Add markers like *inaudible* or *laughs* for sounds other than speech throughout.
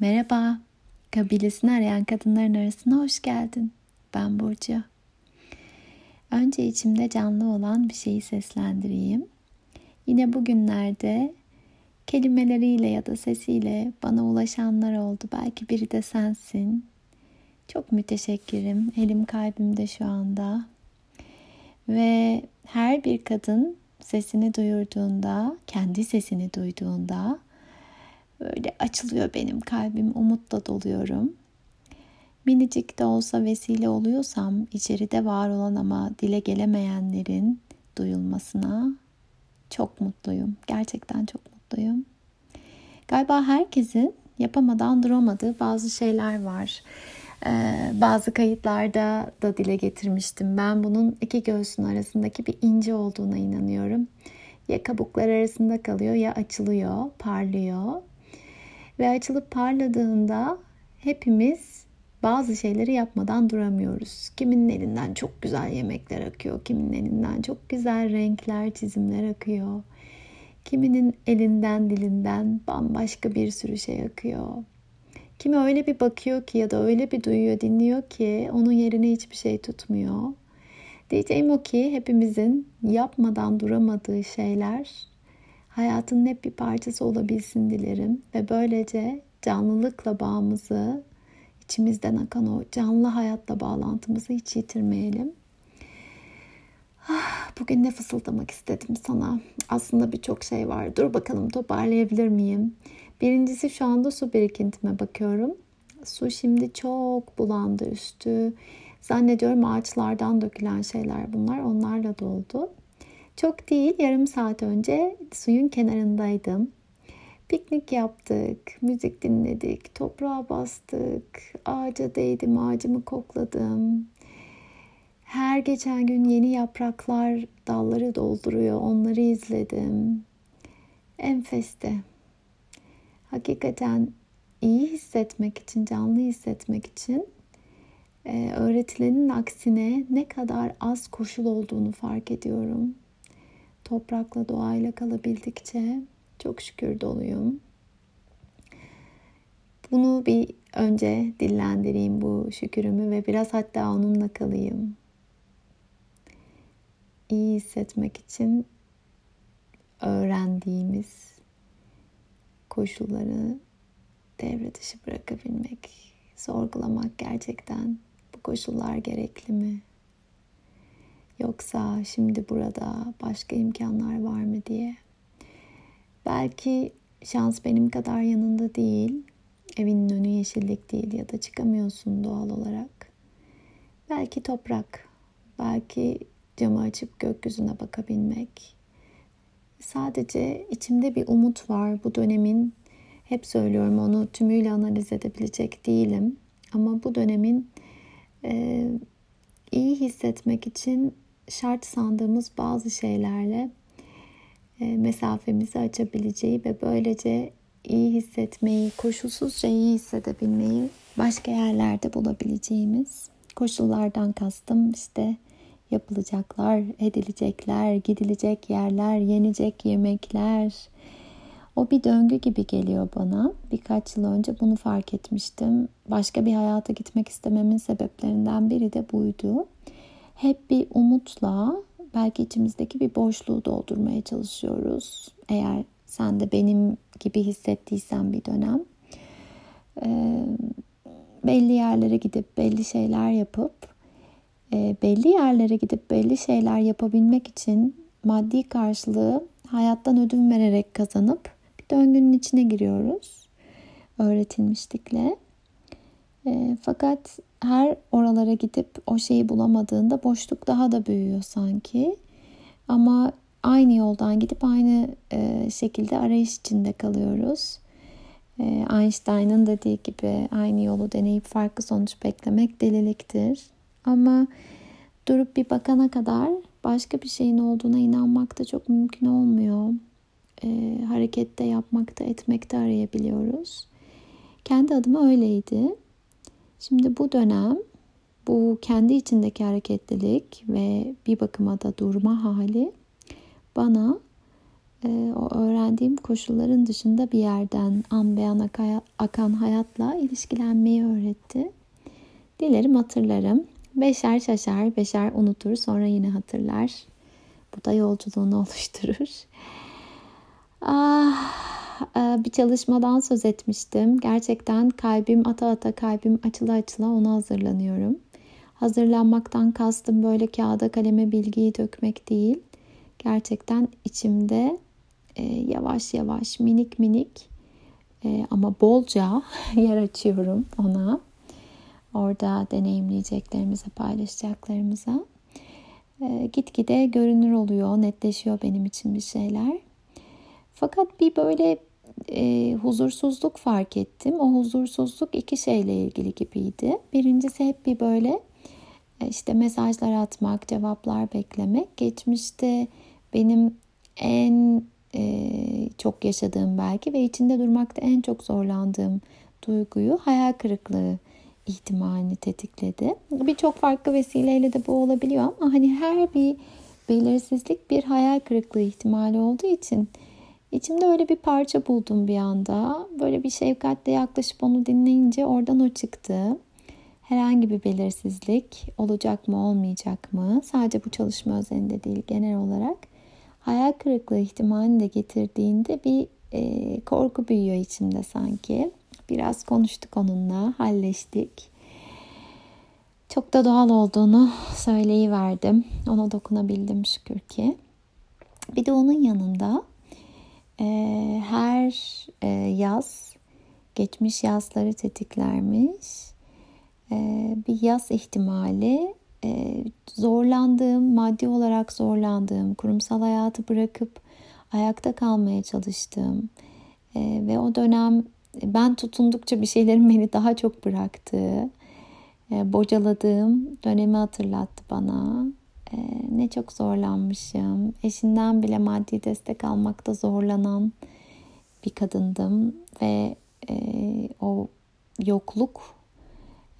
Merhaba, kabilesini arayan kadınların arasına hoş geldin. Ben Burcu. Önce içimde canlı olan bir şeyi seslendireyim. Yine bugünlerde kelimeleriyle ya da sesiyle bana ulaşanlar oldu. Belki biri de sensin. Çok müteşekkirim. Elim kalbimde şu anda. Ve her bir kadın sesini duyurduğunda, kendi sesini duyduğunda Böyle açılıyor benim kalbim, umutla doluyorum. Minicik de olsa vesile oluyorsam içeride var olan ama dile gelemeyenlerin duyulmasına çok mutluyum. Gerçekten çok mutluyum. Galiba herkesin yapamadan duramadığı bazı şeyler var. Ee, bazı kayıtlarda da dile getirmiştim. Ben bunun iki göğsün arasındaki bir ince olduğuna inanıyorum. Ya kabuklar arasında kalıyor ya açılıyor, parlıyor ve açılıp parladığında hepimiz bazı şeyleri yapmadan duramıyoruz. Kiminin elinden çok güzel yemekler akıyor, kiminin elinden çok güzel renkler, çizimler akıyor. Kiminin elinden, dilinden bambaşka bir sürü şey akıyor. Kimi öyle bir bakıyor ki ya da öyle bir duyuyor, dinliyor ki onun yerine hiçbir şey tutmuyor. Diyeceğim o ki hepimizin yapmadan duramadığı şeyler hayatın hep bir parçası olabilsin dilerim ve böylece canlılıkla bağımızı, içimizden akan o canlı hayatla bağlantımızı hiç yitirmeyelim. Ah, bugün ne fısıldamak istedim sana. Aslında birçok şey var. Dur bakalım toparlayabilir miyim? Birincisi şu anda su birikintime bakıyorum. Su şimdi çok bulandı üstü. Zannediyorum ağaçlardan dökülen şeyler bunlar. Onlarla doldu. Çok değil yarım saat önce suyun kenarındaydım. Piknik yaptık, müzik dinledik, toprağa bastık, ağaca değdim, ağacımı kokladım. Her geçen gün yeni yapraklar dalları dolduruyor, onları izledim. Enfeste. Hakikaten iyi hissetmek için, canlı hissetmek için e, öğretilenin aksine ne kadar az koşul olduğunu fark ediyorum toprakla doğayla kalabildikçe çok şükür doluyum. Bunu bir önce dillendireyim bu şükürümü ve biraz hatta onunla kalayım. İyi hissetmek için öğrendiğimiz koşulları devre dışı bırakabilmek, sorgulamak gerçekten bu koşullar gerekli mi? Yoksa şimdi burada başka imkanlar var mı diye. Belki şans benim kadar yanında değil. Evinin önü yeşillik değil ya da çıkamıyorsun doğal olarak. Belki toprak, belki camı açıp gökyüzüne bakabilmek. Sadece içimde bir umut var. Bu dönemin hep söylüyorum onu tümüyle analiz edebilecek değilim. Ama bu dönemin e, iyi hissetmek için şart sandığımız bazı şeylerle e, mesafemizi açabileceği ve böylece iyi hissetmeyi, koşulsuzca iyi hissedebilmeyi başka yerlerde bulabileceğimiz koşullardan kastım işte yapılacaklar, edilecekler, gidilecek yerler, yenecek yemekler. O bir döngü gibi geliyor bana. Birkaç yıl önce bunu fark etmiştim. Başka bir hayata gitmek istememin sebeplerinden biri de buydu hep bir umutla belki içimizdeki bir boşluğu doldurmaya çalışıyoruz. Eğer sen de benim gibi hissettiysen bir dönem belli yerlere gidip belli şeyler yapıp belli yerlere gidip belli şeyler yapabilmek için maddi karşılığı hayattan ödün vererek kazanıp bir döngünün içine giriyoruz öğretilmişlikle. E, fakat her oralara gidip o şeyi bulamadığında boşluk daha da büyüyor sanki. Ama aynı yoldan gidip aynı e, şekilde arayış içinde kalıyoruz. E, Einstein'ın dediği gibi aynı yolu deneyip farklı sonuç beklemek deliliktir. Ama durup bir bakana kadar başka bir şeyin olduğuna inanmak da çok mümkün olmuyor. E, harekette yapmakta etmekte arayabiliyoruz. Kendi adıma öyleydi. Şimdi bu dönem bu kendi içindeki hareketlilik ve bir bakıma da durma hali bana e, o öğrendiğim koşulların dışında bir yerden an beyan akan hayatla ilişkilenmeyi öğretti. Dilerim hatırlarım. Beşer şaşar, beşer unutur, sonra yine hatırlar. Bu da yolculuğunu *laughs* oluşturur. Ah, bir çalışmadan söz etmiştim. Gerçekten kalbim ata ata, kalbim açıla açıla ona hazırlanıyorum. Hazırlanmaktan kastım böyle kağıda kaleme bilgiyi dökmek değil. Gerçekten içimde e, yavaş yavaş minik minik e, ama bolca *laughs* yer açıyorum ona. Orada deneyimleyeceklerimize, paylaşacaklarımıza. E, gitgide görünür oluyor, netleşiyor benim için bir şeyler. Fakat bir böyle e, huzursuzluk fark ettim. O huzursuzluk iki şeyle ilgili gibiydi. Birincisi hep bir böyle e, işte mesajlar atmak, cevaplar beklemek. Geçmişte benim en e, çok yaşadığım belki ve içinde durmakta en çok zorlandığım duyguyu hayal kırıklığı ihtimalini tetikledi. Birçok farklı vesileyle de bu olabiliyor ama hani her bir belirsizlik bir hayal kırıklığı ihtimali olduğu için içimde öyle bir parça buldum bir anda. Böyle bir şefkatle yaklaşıp onu dinleyince oradan o çıktı. Herhangi bir belirsizlik olacak mı olmayacak mı? Sadece bu çalışma özelinde değil genel olarak hayal kırıklığı ihtimalini de getirdiğinde bir e, korku büyüyor içimde sanki. Biraz konuştuk onunla, halleştik. Çok da doğal olduğunu söyleyiverdim. Ona dokunabildim şükür ki. Bir de onun yanında e, her e, yaz geçmiş yazları tetiklermiş. E, bir yaz ihtimali e, zorlandığım, maddi olarak zorlandığım, kurumsal hayatı bırakıp ayakta kalmaya çalıştığım e, ve o dönem ben tutundukça bir şeylerin *laughs* beni daha çok bıraktığı, e, bocaladığım dönemi hatırlattı bana. E, ne çok zorlanmışım. Eşinden bile maddi destek almakta zorlanan bir kadındım ve e, o yokluk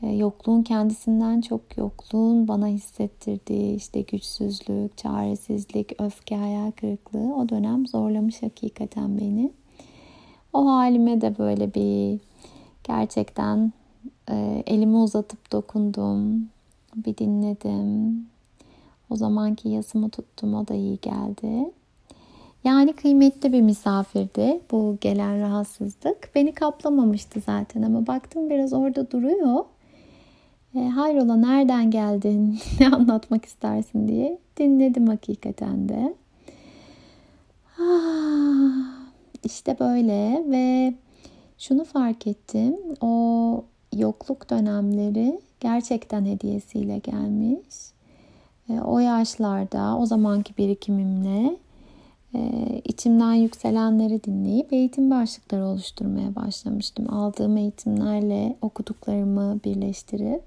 e, yokluğun kendisinden çok yokluğun bana hissettirdiği işte güçsüzlük, çaresizlik, öfke, hayal kırıklığı o dönem zorlamış hakikaten beni. O halime de böyle bir gerçekten e, elimi uzatıp dokundum, bir dinledim. O zamanki yasımı tuttum, o da iyi geldi. Yani kıymetli bir misafirdi bu gelen rahatsızlık. Beni kaplamamıştı zaten ama baktım biraz orada duruyor. E, hayrola nereden geldin, *laughs* ne anlatmak istersin diye dinledim hakikaten de. Ah, işte böyle ve şunu fark ettim. O yokluk dönemleri gerçekten hediyesiyle gelmiş. E, o yaşlarda o zamanki birikimimle e, içimden yükselenleri dinleyip eğitim başlıkları oluşturmaya başlamıştım. Aldığım eğitimlerle okuduklarımı birleştirip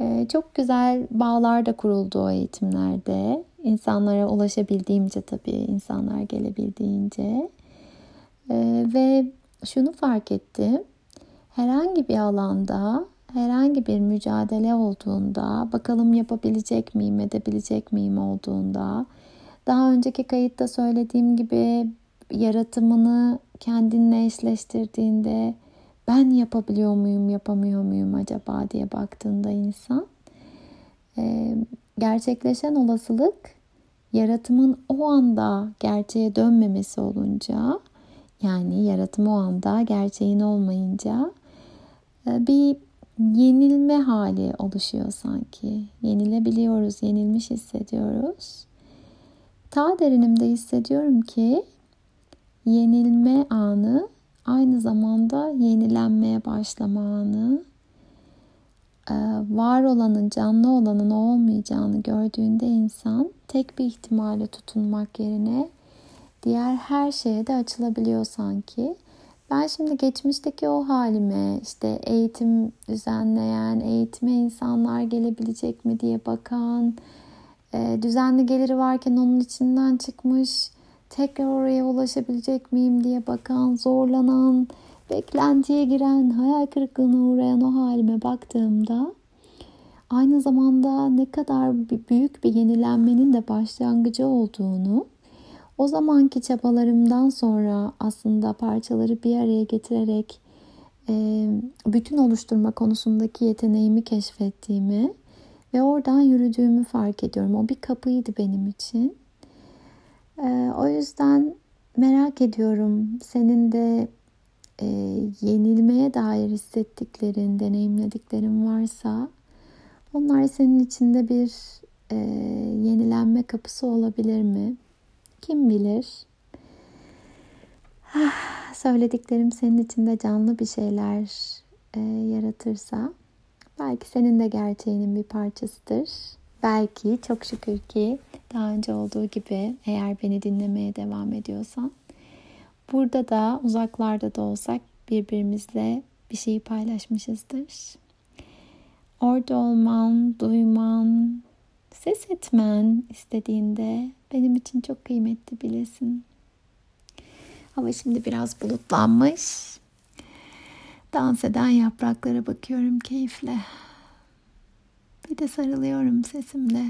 ee, çok güzel bağlar da kuruldu o eğitimlerde. İnsanlara ulaşabildiğimce tabii, insanlar gelebildiğince. Ve şunu fark ettim. Herhangi bir alanda, herhangi bir mücadele olduğunda, bakalım yapabilecek miyim, edebilecek miyim olduğunda, daha önceki kayıtta söylediğim gibi yaratımını kendinle eşleştirdiğinde ben yapabiliyor muyum, yapamıyor muyum acaba diye baktığında insan gerçekleşen olasılık yaratımın o anda gerçeğe dönmemesi olunca yani yaratım o anda gerçeğin olmayınca bir yenilme hali oluşuyor sanki. Yenilebiliyoruz, yenilmiş hissediyoruz. Ta derinimde hissediyorum ki yenilme anı aynı zamanda yenilenmeye başlama anı, ee, var olanın, canlı olanın olmayacağını gördüğünde insan tek bir ihtimale tutunmak yerine diğer her şeye de açılabiliyor sanki. Ben şimdi geçmişteki o halime işte eğitim düzenleyen, eğitime insanlar gelebilecek mi diye bakan, e, düzenli geliri varken onun içinden çıkmış, tekrar oraya ulaşabilecek miyim diye bakan, zorlanan, beklentiye giren, hayal kırıklığına uğrayan o halime baktığımda aynı zamanda ne kadar büyük bir yenilenmenin de başlangıcı olduğunu, o zamanki çabalarımdan sonra aslında parçaları bir araya getirerek e, bütün oluşturma konusundaki yeteneğimi keşfettiğimi ve oradan yürüdüğümü fark ediyorum. O bir kapıydı benim için. E, o yüzden merak ediyorum senin de e, yenilmeye dair hissettiklerin, deneyimlediklerin varsa onlar senin içinde bir e, yenilenme kapısı olabilir mi? Kim bilir? Ah, söylediklerim senin içinde canlı bir şeyler e, yaratırsa belki senin de gerçeğinin bir parçasıdır. Belki çok şükür ki daha önce olduğu gibi eğer beni dinlemeye devam ediyorsan burada da uzaklarda da olsak birbirimizle bir şeyi paylaşmışızdır. Orada olman, duyman, ses etmen istediğinde benim için çok kıymetli bilesin. Hava şimdi biraz bulutlanmış. Dans eden yapraklara bakıyorum keyifle. Bir de sarılıyorum sesimle.